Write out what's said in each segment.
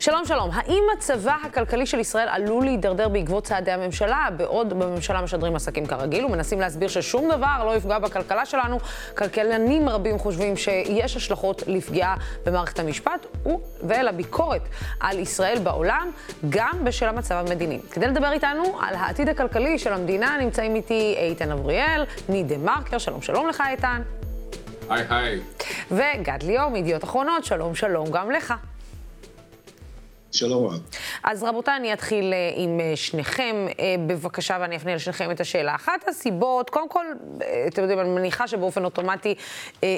שלום, שלום. האם מצבה הכלכלי של ישראל עלול להידרדר בעקבות צעדי הממשלה, בעוד בממשלה משדרים עסקים כרגיל ומנסים להסביר ששום דבר לא יפגע בכלכלה שלנו? כלכלנים רבים חושבים שיש השלכות לפגיעה במערכת המשפט ולביקורת על ישראל בעולם, גם בשל המצב המדיני. כדי לדבר איתנו על העתיד הכלכלי של המדינה, נמצאים איתי איתן אבריאל, נידה מרקר, שלום, שלום לך איתן. היי, היי. וגד ליאור מידיעות אחרונות, שלום, שלום גם לך. שלום רב. אז רבותיי, אני אתחיל אה, עם אה, שניכם, אה, בבקשה, ואני אפנה לשניכם את השאלה. אחת הסיבות, קודם כל, אתם יודעים, אני מניחה שבאופן אוטומטי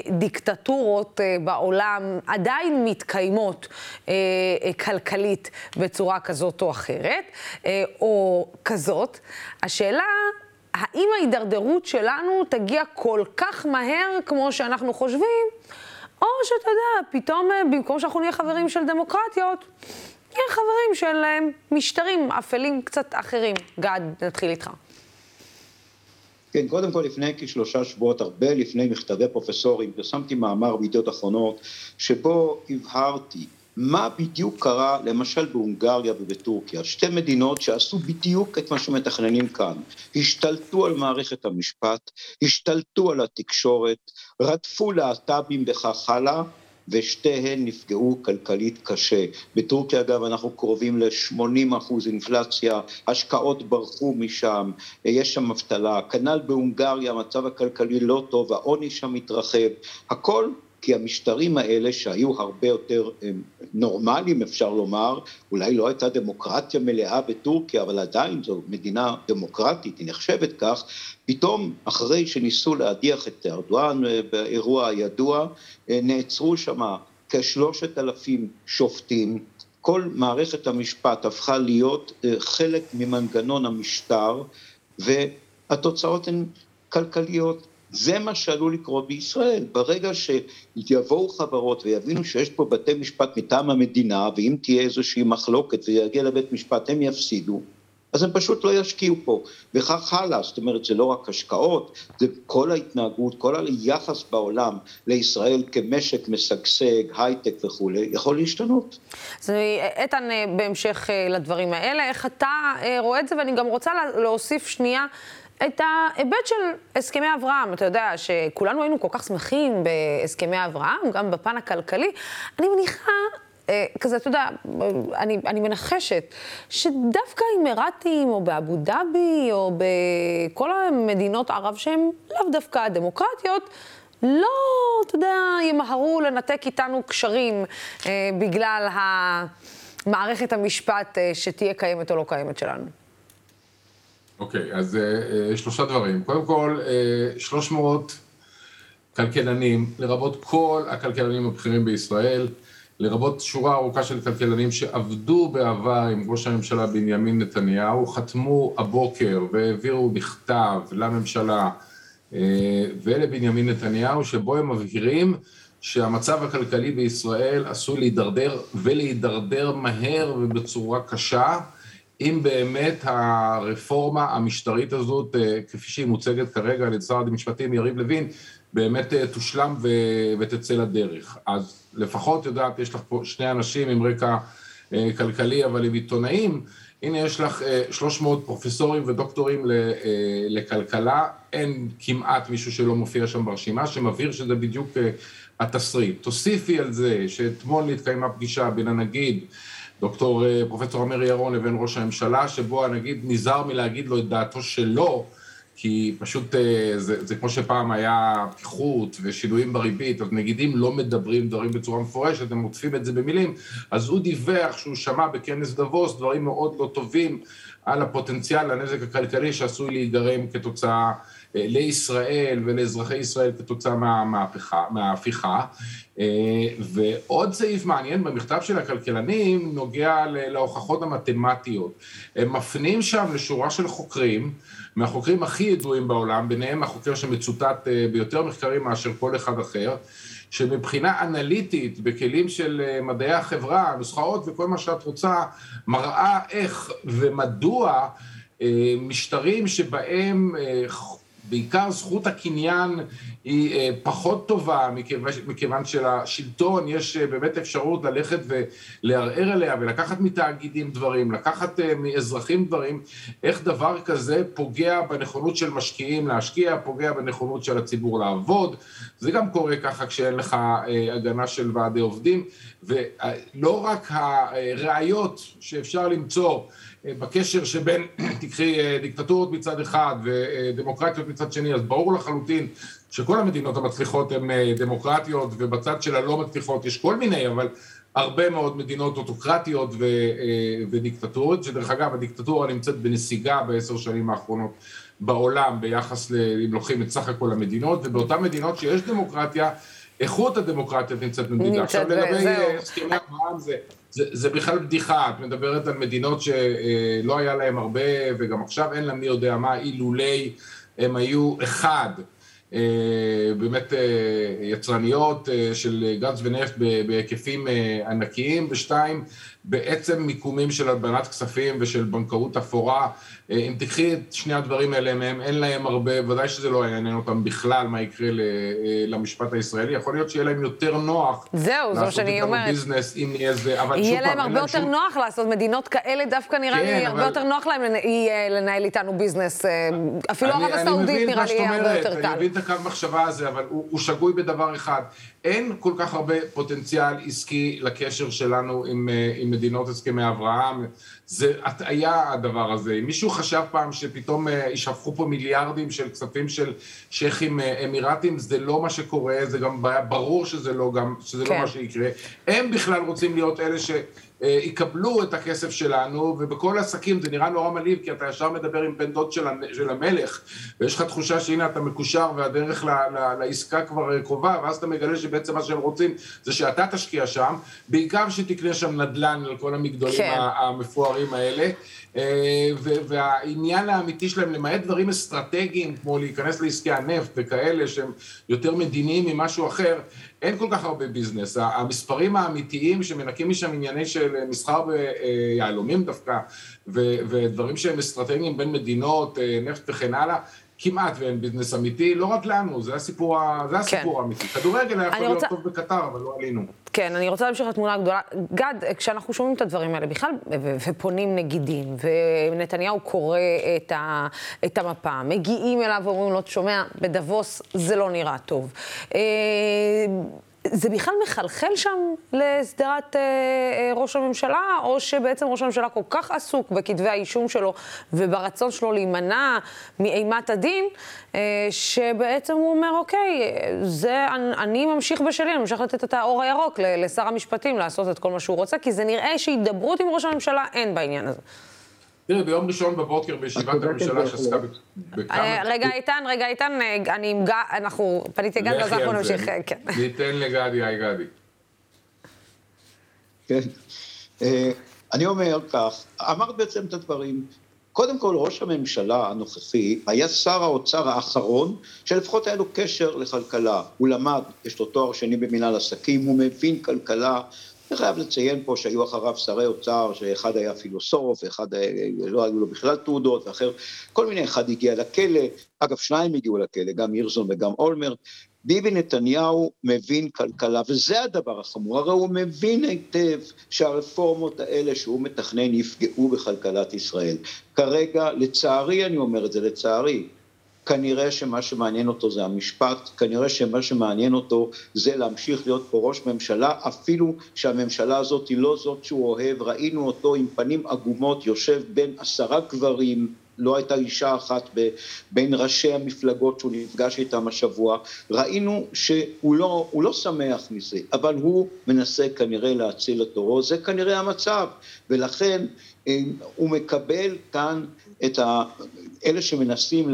דיקטטורות בעולם עדיין מתקיימות כלכלית בצורה כזאת או אחרת, או כזאת. השאלה... האם ההידרדרות שלנו תגיע כל כך מהר כמו שאנחנו חושבים, או שאתה יודע, פתאום במקום שאנחנו נהיה חברים של דמוקרטיות, נהיה חברים של אה, משטרים אפלים קצת אחרים. גד, נתחיל איתך. כן, קודם כל לפני כשלושה שבועות, הרבה לפני מכתבי פרופסורים, פרסמתי מאמר בידיעות אחרונות, שבו הבהרתי מה בדיוק קרה למשל בהונגריה ובטורקיה, שתי מדינות שעשו בדיוק את מה שמתכננים כאן, השתלטו על מערכת המשפט, השתלטו על התקשורת, רדפו להט"בים וכך הלאה, ושתיהן נפגעו כלכלית קשה. בטורקיה אגב אנחנו קרובים ל-80 אחוז אינפלציה, השקעות ברחו משם, יש שם אבטלה, כנ"ל בהונגריה המצב הכלכלי לא טוב, העוני שם מתרחב, הכל כי המשטרים האלה שהיו הרבה יותר נורמליים אפשר לומר, אולי לא הייתה דמוקרטיה מלאה בטורקיה, אבל עדיין זו מדינה דמוקרטית, היא נחשבת כך, פתאום אחרי שניסו להדיח את ארדואן אה, באירוע הידוע, אה, נעצרו שם כשלושת אלפים שופטים, כל מערכת המשפט הפכה להיות אה, חלק ממנגנון המשטר, והתוצאות הן כלכליות זה מה שעלול לקרות בישראל. ברגע שיבואו חברות ויבינו שיש פה בתי משפט מטעם המדינה, ואם תהיה איזושהי מחלוקת ויגיע לבית משפט, הם יפסידו, אז הם פשוט לא ישקיעו פה, וכך הלאה, זאת אומרת זה לא רק השקעות, זה כל ההתנהגות, כל היחס בעולם לישראל כמשק משגשג, הייטק וכולי, יכול להשתנות. אז איתן, בהמשך אה, לדברים האלה, איך אתה אה, רואה את זה, ואני גם רוצה להוסיף שנייה את ההיבט של הסכמי אברהם. אתה יודע שכולנו היינו כל כך שמחים בהסכמי אברהם, גם בפן הכלכלי. אני מניחה... אה, כזה, אתה יודע, אני, אני מנחשת שדווקא האמירתים, או באבו דאבי, או בכל המדינות ערב שהן לאו דווקא דמוקרטיות, לא, אתה יודע, ימהרו לנתק איתנו קשרים אה, בגלל מערכת המשפט אה, שתהיה קיימת או לא קיימת שלנו. אוקיי, אז uh, שלושה דברים. קודם כל, uh, 300 כלכלנים, לרבות כל הכלכלנים הבכירים בישראל, לרבות שורה ארוכה של כלכלנים שעבדו בעבר עם ראש הממשלה בנימין נתניהו, חתמו הבוקר והעבירו בכתב לממשלה ולבנימין נתניהו, שבו הם מבהירים שהמצב הכלכלי בישראל עשוי להידרדר ולהידרדר מהר ובצורה קשה. אם באמת הרפורמה המשטרית הזאת, אה, כפי שהיא מוצגת כרגע על ידי שר המשפטים יריב לוין, באמת אה, תושלם ו... ותצא לדרך. אז לפחות, יודעת, יש לך פה שני אנשים עם רקע אה, כלכלי, אבל עם עיתונאים, הנה יש לך 300 פרופסורים ודוקטורים לכלכלה, אין כמעט מישהו שלא מופיע שם ברשימה, שמבהיר שזה בדיוק התסריט. תוסיפי על זה שאתמול נתקיימה פגישה בין הנגיד דוקטור אה, פרופסור אמיר ירון לבין ראש הממשלה, שבו הנגיד נזהר מלהגיד לו את דעתו שלו, כי פשוט אה, זה, זה כמו שפעם היה פיחות ושינויים בריבית, אז נגידים לא מדברים דברים בצורה מפורשת, הם עוטפים את זה במילים, אז הוא דיווח שהוא שמע בכנס דבוס דברים מאוד לא טובים על הפוטנציאל, הנזק הכלכלי שעשוי להיגרם כתוצאה אה, לישראל ולאזרחי ישראל כתוצאה מהמהפכה, מההפיכה. אה, ועוד סעיף מעניין במכתב של הכלכלנים נוגע להוכחות המתמטיות. הם מפנים שם לשורה של חוקרים, מהחוקרים הכי ידועים בעולם, ביניהם החוקר שמצוטט אה, ביותר מחקרים מאשר כל אחד אחר, שמבחינה אנליטית, בכלים של מדעי החברה, נוסחאות וכל מה שאת רוצה, מראה איך ומדוע משטרים שבהם בעיקר זכות הקניין היא אה, פחות טובה, מכיוון, שלשלטון יש אה, באמת אפשרות ללכת ולערער עליה ולקחת מתאגידים דברים, לקחת אה, מאזרחים דברים, איך דבר כזה פוגע בנכונות של משקיעים להשקיע, פוגע בנכונות של הציבור לעבוד, זה גם קורה ככה כשאין לך הגנה של ועדי עובדים, ולא רק הראיות שאפשר למצוא בקשר שבין, תקחי דיקטטורות מצד אחד ודמוקרטיות מצד שני, אז ברור לחלוטין שכל המדינות המצליחות הן אה, דמוקרטיות, ובצד של הלא מצליחות יש כל מיני, אבל הרבה מאוד מדינות אוטוקרטיות ו, אה, ודיקטטוריות, שדרך אגב, הדיקטטורה נמצאת בנסיגה בעשר שנים האחרונות בעולם ביחס. אם לוקחים את סך הכל המדינות, ובאותן מדינות שיש דמוקרטיה, איכות הדמוקרטיה נמצאת במדינה. עכשיו לגבי אה, הסכמי אברהם זה, זה, בכלל בדיחה, את מדברת על מדינות שלא היה להם הרבה, וגם עכשיו אין להם מי יודע מה, אילולי הם היו אחד. אה, באמת אה, יצרניות אה, של גז ונפט בהיקפים ענקיים, ושתיים, בעצם מיקומים של הלבנת כספים ושל בנקאות אפורה. אה, אם תקחי את שני הדברים האלה מהם, אין להם הרבה, ודאי שזה לא יעניין אותם בכלל מה יקרה אה, למשפט הישראלי. יכול להיות שיהיה להם יותר נוח. זהו, זה מה שאני אומרת. לעשות ביזנס, אם נהיה זה, אבל שוב פעם, יהיה להם הרבה יותר שום... נוח לעשות, מדינות כאלה דווקא נראה כן, לי, אבל... הרבה יותר נוח להם לנהל איתנו ביזנס. אה, אפילו ערב הסעודית נראה לי יהיה הרבה יותר קל. אני מבין את הקו מחשבה הזה, אבל הוא, הוא שגוי בדבר אחד. אין כל כך הרבה פוטנציאל עסקי לקשר שלנו עם, עם מדינות הסכמי אברהם. זה הטעיה הדבר הזה. אם מישהו חשב פעם שפתאום אה, יישפכו פה מיליארדים של כספים של שייחים אה, אמירתים, זה לא מה שקורה, זה גם בעיה, ברור שזה לא, גם, שזה לא כן. לא מה שיקרה. הם בכלל רוצים להיות אלה ש... אה, יקבלו את הכסף שלנו, ובכל עסקים זה נראה נורא מלהיב, כי אתה ישר מדבר עם בן דוד של, של המלך, ויש לך תחושה שהנה אתה מקושר והדרך ל, ל, לעסקה כבר קרובה, ואז אתה מגלה שבעצם מה שהם רוצים זה שאתה תשקיע שם, בעיקר שתקנה שם נדל"ן על כל המגדולים כן. המפוארים האלה. והעניין האמיתי שלהם, למעט דברים אסטרטגיים, כמו להיכנס לעסקי הנפט וכאלה שהם יותר מדיניים ממשהו אחר, אין כל כך הרבה ביזנס. המספרים האמיתיים שמנקים משם ענייני של מסחר ביהלומים דווקא, ודברים שהם אסטרטגיים בין מדינות, אה, נפט וכן הלאה, כמעט ואין ביזנס אמיתי, לא רק לנו, זה הסיפור, זה הסיפור כן. האמיתי. כדורגל היה יכול רוצה... להיות טוב בקטר, אבל לא עלינו. כן, אני רוצה להמשיך לתמונה הגדולה. גד, כשאנחנו שומעים את הדברים האלה בכלל, ופונים נגידים, ונתניהו קורא את, ה, את המפה, מגיעים אליו ואומרים לו, שומע, בדבוס זה לא נראה טוב. זה בכלל מחלחל שם לשדרת אה, אה, ראש הממשלה, או שבעצם ראש הממשלה כל כך עסוק בכתבי האישום שלו וברצון שלו להימנע מאימת הדין, אה, שבעצם הוא אומר, אוקיי, זה, אני, אני ממשיך בשלי, אני ממשיך לתת את האור הירוק לשר המשפטים לעשות את כל מה שהוא רוצה, כי זה נראה שהידברות עם ראש הממשלה אין בעניין הזה. תראה, ביום ראשון בבוקר בישיבת הממשלה שעסקה בכמה... אה, רגע, איתן, רגע, איתן, אה, אני עם גד, אנחנו, פניתי לגד, ואז אנחנו נמשיך, אה, כן. ניתן לגדי, היי גדי. כן. אני אומר כך, אמרת בעצם את הדברים. קודם כל, ראש הממשלה הנוכחי היה שר האוצר האחרון, שלפחות היה לו קשר לכלכלה. הוא למד, יש לו תואר שני במנהל עסקים, הוא מבין כלכלה, אני חייב לציין פה שהיו אחריו שרי אוצר, שאחד היה פילוסוף, אחד לא היו לו בכלל תעודות, ואחר, כל מיני, אחד הגיע לכלא, אגב, שניים הגיעו לכלא, גם הירזון וגם אולמרט. ביבי נתניהו מבין כלכלה, וזה הדבר החמור, הרי הוא מבין היטב שהרפורמות האלה שהוא מתכנן יפגעו בכלכלת ישראל. כרגע, לצערי, אני אומר את זה, לצערי, כנראה שמה שמעניין אותו זה המשפט, כנראה שמה שמעניין אותו זה להמשיך להיות פה ראש ממשלה, אפילו שהממשלה הזאת היא לא זאת שהוא אוהב, ראינו אותו עם פנים עגומות יושב בין עשרה גברים, לא הייתה אישה אחת ב, בין ראשי המפלגות שהוא נפגש איתם השבוע, ראינו שהוא לא, לא שמח מזה, אבל הוא מנסה כנראה להציל את עורו, זה כנראה המצב, ולכן אה, הוא מקבל כאן את ה... אלה שמנסים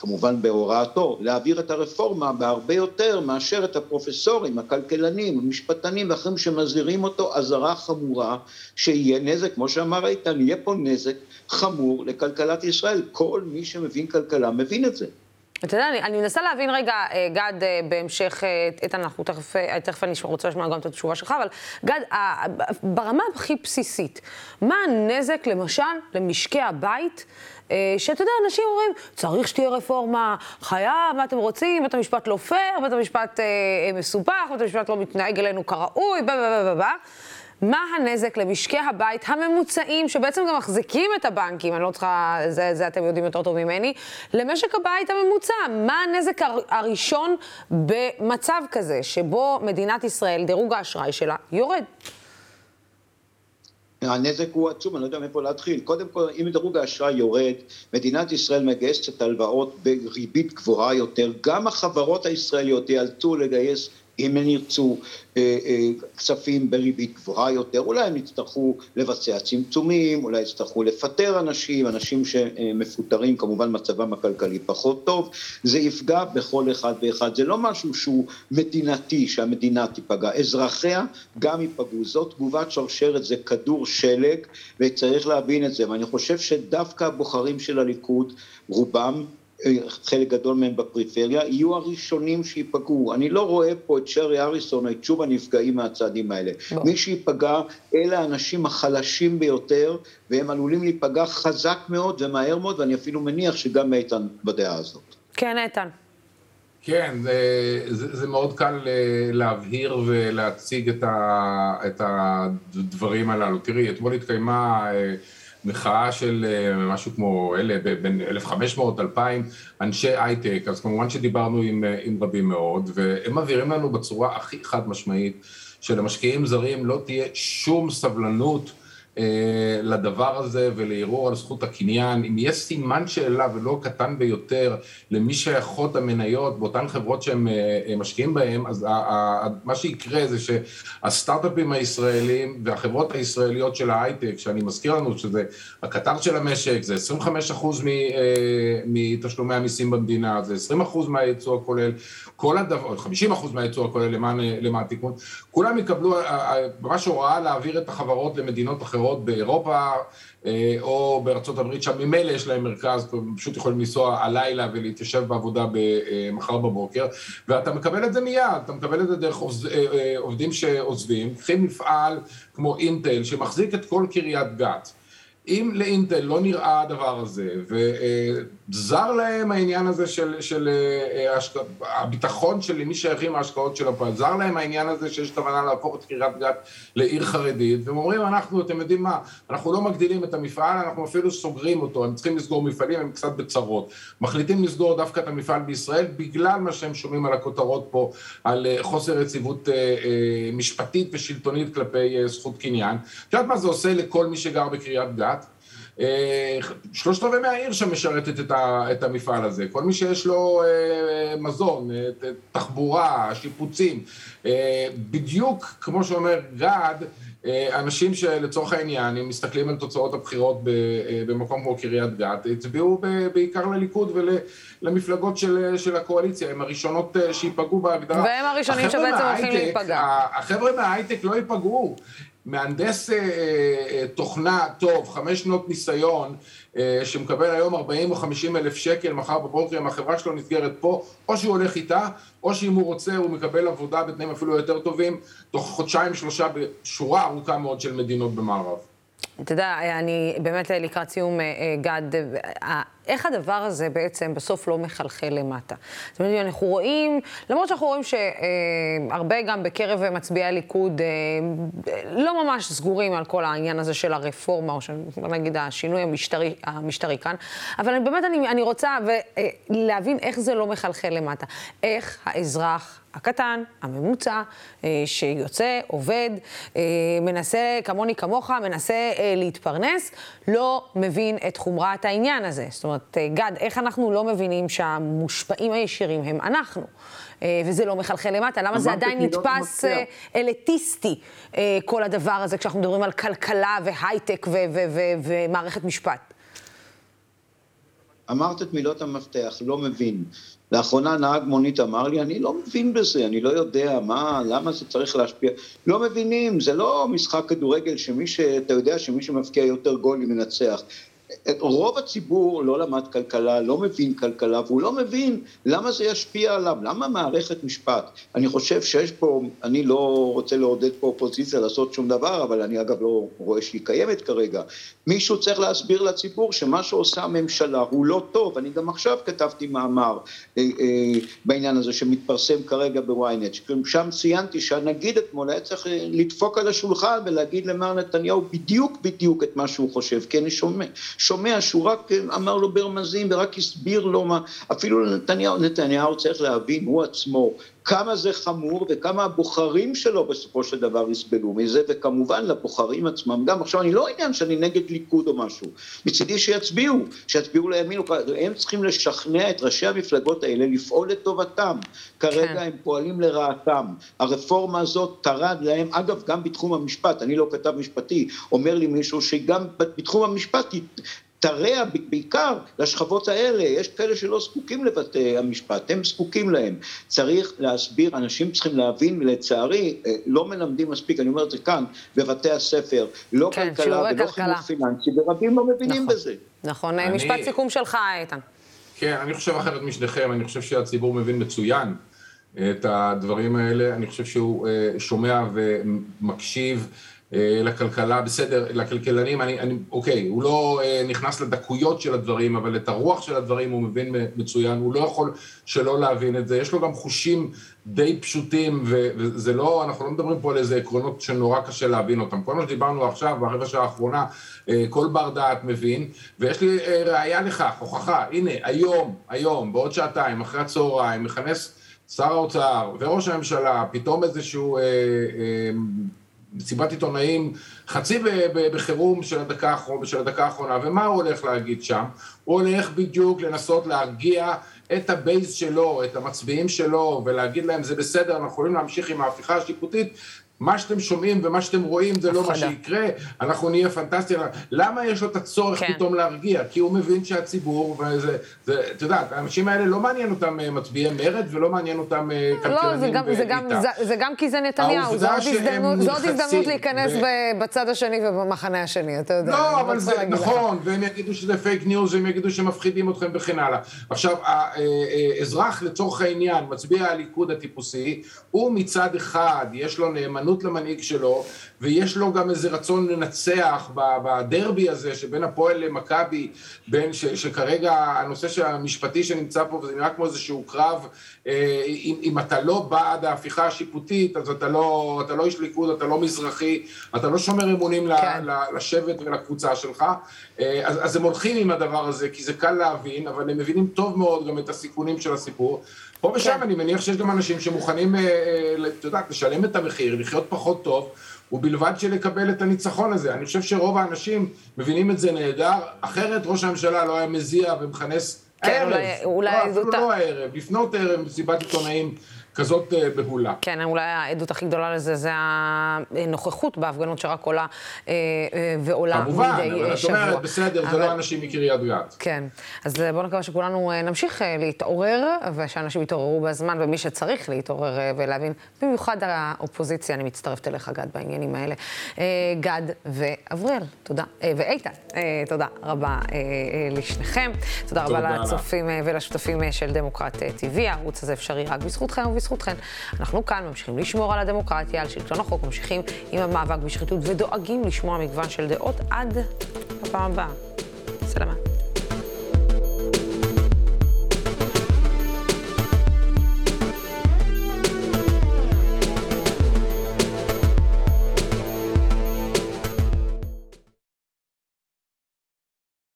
כמובן בהוראתו, להעביר את הרפורמה בהרבה יותר מאשר את הפרופסורים, הכלכלנים, המשפטנים ואחרים שמזהירים אותו אזהרה חמורה, שיהיה נזק, כמו שאמר איתן, יהיה פה נזק חמור לכלכלת ישראל. כל מי שמבין כלכלה מבין את זה. אתה יודע, אני, אני מנסה להבין רגע, אה, גד, אה, בהמשך, אה, איתן, אנחנו תכף, תכף אני רוצה לשמוע גם את התשובה שלך, אבל גד, ברמה הכי בסיסית, מה הנזק, למשל, למשקי הבית, שאתה יודע, אנשים אומרים, צריך שתהיה רפורמה, חייב, מה אתם רוצים, בית המשפט לא פייר, בית המשפט מסובך, בית המשפט לא מתנהג אלינו כראוי, בה, בה, בה, בה. מה הנזק למשקי הבית הממוצעים, שבעצם גם מחזיקים את הבנקים, אני לא צריכה, זה, זה אתם יודעים יותר טוב ממני, למשק הבית הממוצע. מה הנזק הראשון במצב כזה, שבו מדינת ישראל, דירוג האשראי שלה, יורד? הנזק הוא עצום, אני לא יודע מאיפה להתחיל. קודם כל, אם דירוג האשראי יורד, מדינת ישראל מגייסת הלוואות בריבית גבוהה יותר. גם החברות הישראליות ייאלצו לגייס אם הם ירצו אה, אה, כספים בריבית גבוהה יותר, אולי הם יצטרכו לבצע צמצומים, אולי יצטרכו לפטר אנשים, אנשים שמפוטרים, כמובן מצבם הכלכלי פחות טוב, זה יפגע בכל אחד ואחד. זה לא משהו שהוא מדינתי, שהמדינה תיפגע, אזרחיה גם ייפגעו. זאת תגובת שרשרת, זה כדור שלג, וצריך להבין את זה. ואני חושב שדווקא הבוחרים של הליכוד, רובם חלק גדול מהם בפריפריה, יהיו הראשונים שייפגעו. אני לא רואה פה את שרי אריסון או את שוב הנפגעים מהצעדים האלה. לא. מי שייפגע, אלה האנשים החלשים ביותר, והם עלולים להיפגע חזק מאוד ומהר מאוד, ואני אפילו מניח שגם איתן בדעה הזאת. כן, איתן. כן, זה, זה מאוד קל אה, להבהיר ולהציג את, ה, את הדברים הללו. תראי, אתמול התקיימה... אה, מחאה של אה, משהו כמו אלה, בין 1,500-2,000 אנשי הייטק, אז כמובן שדיברנו עם, אה, עם רבים מאוד, והם מבהירים לנו בצורה הכי חד משמעית שלמשקיעים זרים לא תהיה שום סבלנות לדבר הזה ולערעור על זכות הקניין. אם יש סימן שאלה ולא קטן ביותר למי שייכות המניות באותן חברות שהם אה, משקיעים בהן, אז מה שיקרה זה שהסטארט-אפים הישראלים והחברות הישראליות של ההייטק, שאני מזכיר לנו שזה הקטר של המשק, זה 25% אה, מתשלומי המיסים במדינה, זה 20% מהייצוא הכולל, כל הדבר, 50% מהייצוא הכולל למען תיקון, כולם יקבלו ממש הוראה להעביר את החברות למדינות אחרות. אחרות באירופה אה, או בארצות הברית, שם ממילא יש להם מרכז, פשוט יכולים לנסוע הלילה ולהתיישב בעבודה אה, מחר בבוקר, ואתה מקבל את זה מיד, אתה מקבל את זה דרך אה, עובדים שעוזבים. קחי מפעל כמו אינטל שמחזיק את כל קריית גת. אם לאינטל לא נראה הדבר הזה, וזר להם העניין הזה של, של אה, השק... הביטחון של למי שייכים ההשקעות של הפעל, זר להם העניין הזה שיש כוונה להפוך את קריית גת לעיר חרדית, והם אומרים, אנחנו, אתם יודעים מה, אנחנו לא מגדילים את המפעל, אנחנו אפילו סוגרים אותו, הם צריכים לסגור מפעלים, הם קצת בצרות. מחליטים לסגור דווקא את המפעל בישראל, בגלל מה שהם שומעים על הכותרות פה, על אה, חוסר יציבות אה, משפטית ושלטונית כלפי זכות קניין. את יודעת מה זה עושה לכל מי שגר בקריית גת? אה, שלושת רבעי מהעיר שם משרתת את, את המפעל הזה. כל מי שיש לו אה, מזון, אה, תחבורה, שיפוצים, אה, בדיוק כמו שאומר גד, אה, אנשים שלצורך העניין, אם מסתכלים על תוצאות הבחירות אה, במקום כמו קריית גת, הצביעו בעיקר לליכוד ולמפלגות של, של הקואליציה, הם הראשונות שייפגעו בהגדרה. והם הראשונים שבעצם הולכים להיפגע. החבר'ה מההייטק לא ייפגעו. מהנדס אה, אה, תוכנה טוב, חמש שנות ניסיון, אה, שמקבל היום 40 או 50 אלף שקל מחר בבוקר, אם החברה שלו נסגרת פה, או שהוא הולך איתה, או שאם הוא רוצה הוא מקבל עבודה בתנאים אפילו יותר טובים, תוך חודשיים שלושה בשורה ארוכה מאוד של מדינות במערב. אתה יודע, אני באמת לקראת סיום, גד, איך הדבר הזה בעצם בסוף לא מחלחל למטה. זאת אומרת, אנחנו רואים, למרות שאנחנו רואים שהרבה גם בקרב מצביעי הליכוד אה, לא ממש סגורים על כל העניין הזה של הרפורמה, או נגיד השינוי המשטרי, המשטרי כאן, אבל אני, באמת אני, אני רוצה אה, להבין איך זה לא מחלחל למטה. איך האזרח הקטן, הממוצע, אה, שיוצא, עובד, מנסה, כמוני כמוך, מנסה להתפרנס, לא מבין את חומרת העניין הזה. זאת אומרת, אומרת, אה, גד, איך אנחנו לא מבינים שהמושפעים הישירים הם אנחנו? אה, וזה לא מחלחל למטה, למה זה עדיין נתפס אה, אליטיסטי, כל הדבר הזה, כשאנחנו מדברים על כלכלה והייטק ומערכת משפט? אמרת את מילות המפתח, לא מבין. לאחרונה נהג מונית אמר לי, אני לא מבין בזה, אני לא יודע מה, למה זה צריך להשפיע. לא מבינים, זה לא משחק כדורגל שמי ש... אתה יודע שמי שמפקיע יותר גולים מנצח. רוב הציבור לא למד כלכלה, לא מבין כלכלה, והוא לא מבין למה זה ישפיע עליו, למה מערכת משפט. אני חושב שיש פה, אני לא רוצה לעודד פה אופוזיציה לעשות שום דבר, אבל אני אגב לא רואה שהיא קיימת כרגע. מישהו צריך להסביר לציבור שמה שעושה הממשלה הוא לא טוב. אני גם עכשיו כתבתי מאמר אה, אה, בעניין הזה שמתפרסם כרגע בוויינט, שם ציינתי שהנגיד אתמול היה צריך אה, לדפוק על השולחן ולהגיד למר נתניהו בדיוק בדיוק את מה שהוא חושב, כי אני שומע, שומע שהוא רק אמר לו ברמזים ורק הסביר לו מה, אפילו לנתניהו, נתניהו צריך להבין, הוא עצמו, כמה זה חמור וכמה הבוחרים שלו בסופו של דבר יסבלו מזה, וכמובן לבוחרים עצמם גם. עכשיו, אני לא עניין שאני נגד ליכוד או משהו, מצידי שיצביעו, שיצביעו לימין, הם צריכים לשכנע את ראשי המפלגות האלה לפעול לטובתם. כרגע כן. הם פועלים לרעתם. הרפורמה הזאת תרד להם, אגב, גם בתחום המשפט, אני לא כתב משפטי, אומר לי מישהו שגם בתחום המשפט תרע בעיקר לשכבות האלה, יש כאלה שלא זקוקים לבתי המשפט, הם זקוקים להם. צריך להסביר, אנשים צריכים להבין, לצערי, אה, לא מלמדים מספיק, אני אומר את זה כאן, בבתי הספר, לא כן, כלכלה ולא חינוך פיננסי, ורבים לא מבינים נכון, בזה. נכון, אני... משפט סיכום שלך, איתן. כן, אני חושב אחרת משניכם, אני חושב שהציבור מבין מצוין את הדברים האלה, אני חושב שהוא אה, שומע ומקשיב. אה, לכלכלה, בסדר, לכלכלנים, אני, אני, אוקיי, הוא לא אה, נכנס לדקויות של הדברים, אבל את הרוח של הדברים הוא מבין מצוין, הוא לא יכול שלא להבין את זה, יש לו גם חושים די פשוטים, וזה לא, אנחנו לא מדברים פה על איזה עקרונות שנורא קשה להבין אותם. כל מה שדיברנו עכשיו, ברבע שעה האחרונה, אה, כל בר דעת מבין, ויש לי ראייה לכך, הוכחה, הנה, היום, היום, בעוד שעתיים, אחרי הצהריים, מכנס שר האוצר וראש הממשלה, פתאום איזשהו... אה, אה, מסיבת עיתונאים חצי בחירום של הדקה, האחרונה, של הדקה האחרונה, ומה הוא הולך להגיד שם? הוא הולך בדיוק לנסות להרגיע את הבייס שלו, את המצביעים שלו, ולהגיד להם זה בסדר, אנחנו יכולים להמשיך עם ההפיכה השיפוטית, מה שאתם שומעים ומה שאתם רואים זה לא מה שיקרה, אנחנו נהיה פנטסטיים. למה יש לו את הצורך כן. פתאום להרגיע? כי הוא מבין שהציבור, וזה, זה, את יודעת, האנשים האלה לא מעניין אותם אה, מצביעי מרד ולא מעניין אותם אה, לא, כלכלנים לא, זה גם, כי זה נתניהו, זו עוד הזדמנות, להיכנס. בצד השני ובמחנה השני, אתה יודע. לא, אבל זה נכון. והם יגידו שזה fake news, הם יגידו שמפחידים אתכם וכן הלאה. עכשיו, האזרח אה, לצורך העניין, מצביע הליכוד הטיפוסי, הוא מצד אחד, יש לו נאמנות סבלנות למנהיג שלו, ויש לו גם איזה רצון לנצח בדרבי הזה שבין הפועל למכבי, בין ש, שכרגע הנושא המשפטי שנמצא פה, וזה נראה כמו איזשהו קרב, אה, אם, אם אתה לא בעד ההפיכה השיפוטית, אז אתה לא, אתה לא איש ליכוד, אתה לא מזרחי, אתה לא שומר אמונים כן. לשבט ולקבוצה שלך, אה, אז, אז הם הולכים עם הדבר הזה, כי זה קל להבין, אבל הם מבינים טוב מאוד גם את הסיכונים של הסיפור. פה ושם כן. אני מניח שיש גם אנשים שמוכנים, אה, אה, את יודעת, לשלם את המחיר, לחיות פחות טוב, ובלבד שלקבל את הניצחון הזה. אני חושב שרוב האנשים מבינים את זה נהדר, אחרת ראש הממשלה לא היה מזיע ומכנס כן, הערב, אולי, אולי לא, אפילו לא הערב, לפנות ערב, מסיבת עיתונאים. כזאת אה, בהולה. כן, אולי העדות הכי גדולה לזה זה הנוכחות בהפגנות שרק עולה אה, אה, ועולה מדי שבוע. כמובן, אבל את אומרת, בסדר, אבל... זה לא אנשים מקריית גת. כן, אז בואו נקווה שכולנו נמשיך להתעורר, ושאנשים יתעוררו בזמן, ומי שצריך להתעורר ולהבין, במיוחד האופוזיציה, אני מצטרפת אליך, גד, בעניינים האלה. גד ואבריאל, תודה, ואיתן, תודה רבה לשניכם. תודה רבה לצופים ולשותפים של דמוקרט TV, הערוץ הזה אפשרי רק בזכותכם ובזכותכן. אנחנו כאן ממשיכים לשמור על הדמוקרטיה, על שלטון החוק, ממשיכים עם המאבק בשחיתות ודואגים לשמוע מגוון של דעות עד הפעם הבאה. סלמה.